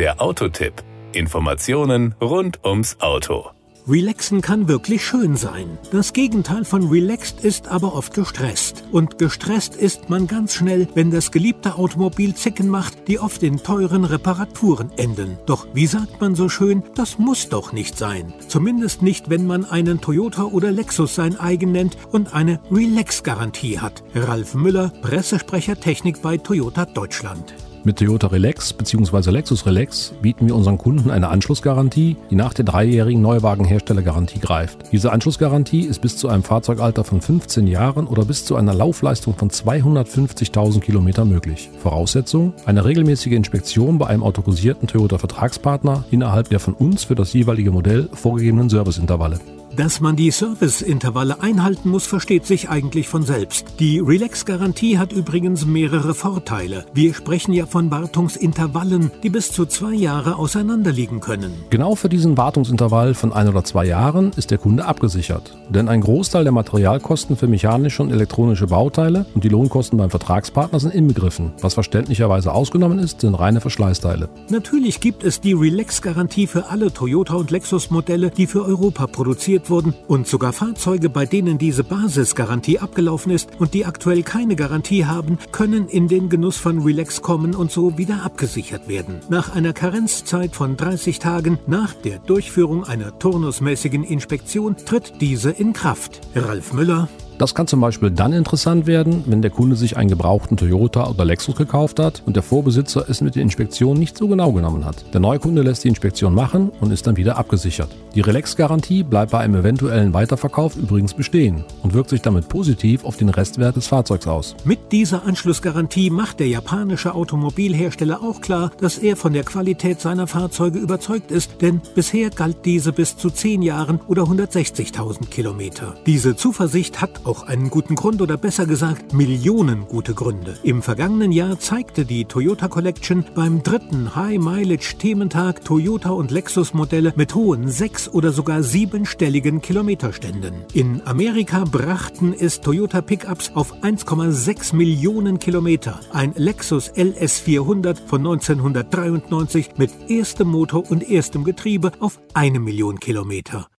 Der Autotipp. Informationen rund ums Auto. Relaxen kann wirklich schön sein. Das Gegenteil von relaxed ist aber oft gestresst. Und gestresst ist man ganz schnell, wenn das geliebte Automobil Zicken macht, die oft in teuren Reparaturen enden. Doch wie sagt man so schön, das muss doch nicht sein. Zumindest nicht, wenn man einen Toyota oder Lexus sein eigen nennt und eine Relax-Garantie hat. Ralf Müller, Pressesprecher Technik bei Toyota Deutschland. Mit Toyota Relax bzw. Lexus Relax bieten wir unseren Kunden eine Anschlussgarantie, die nach der dreijährigen Neuwagenherstellergarantie greift. Diese Anschlussgarantie ist bis zu einem Fahrzeugalter von 15 Jahren oder bis zu einer Laufleistung von 250.000 Kilometern möglich. Voraussetzung: eine regelmäßige Inspektion bei einem autorisierten Toyota Vertragspartner innerhalb der von uns für das jeweilige Modell vorgegebenen Serviceintervalle. Dass man die Serviceintervalle einhalten muss, versteht sich eigentlich von selbst. Die Relax-Garantie hat übrigens mehrere Vorteile. Wir sprechen ja von Wartungsintervallen, die bis zu zwei Jahre auseinanderliegen können. Genau für diesen Wartungsintervall von ein oder zwei Jahren ist der Kunde abgesichert. Denn ein Großteil der Materialkosten für mechanische und elektronische Bauteile und die Lohnkosten beim Vertragspartner sind inbegriffen. Was verständlicherweise ausgenommen ist, sind reine Verschleißteile. Natürlich gibt es die Relax-Garantie für alle Toyota und Lexus-Modelle, die für Europa produziert wurden und sogar Fahrzeuge, bei denen diese Basisgarantie abgelaufen ist und die aktuell keine Garantie haben, können in den Genuss von Relax kommen und so wieder abgesichert werden. Nach einer Karenzzeit von 30 Tagen nach der Durchführung einer turnusmäßigen Inspektion tritt diese in Kraft. Ralf Müller, das kann zum Beispiel dann interessant werden, wenn der Kunde sich einen gebrauchten Toyota oder Lexus gekauft hat und der Vorbesitzer es mit der Inspektion nicht so genau genommen hat. Der Neukunde lässt die Inspektion machen und ist dann wieder abgesichert. Die Relax-Garantie bleibt bei einem eventuellen Weiterverkauf übrigens bestehen und wirkt sich damit positiv auf den Restwert des Fahrzeugs aus. Mit dieser Anschlussgarantie macht der japanische Automobilhersteller auch klar, dass er von der Qualität seiner Fahrzeuge überzeugt ist, denn bisher galt diese bis zu 10 Jahren oder 160.000 Kilometer. Diese Zuversicht hat auch einen guten Grund oder besser gesagt Millionen gute Gründe. Im vergangenen Jahr zeigte die Toyota Collection beim dritten High Mileage Thementag Toyota und Lexus Modelle mit hohen sechs oder sogar siebenstelligen Kilometerständen. In Amerika brachten es Toyota Pickups auf 1,6 Millionen Kilometer. Ein Lexus LS400 von 1993 mit erstem Motor und erstem Getriebe auf eine Million Kilometer.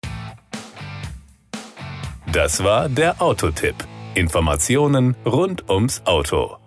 Das war der Autotipp. Informationen rund ums Auto.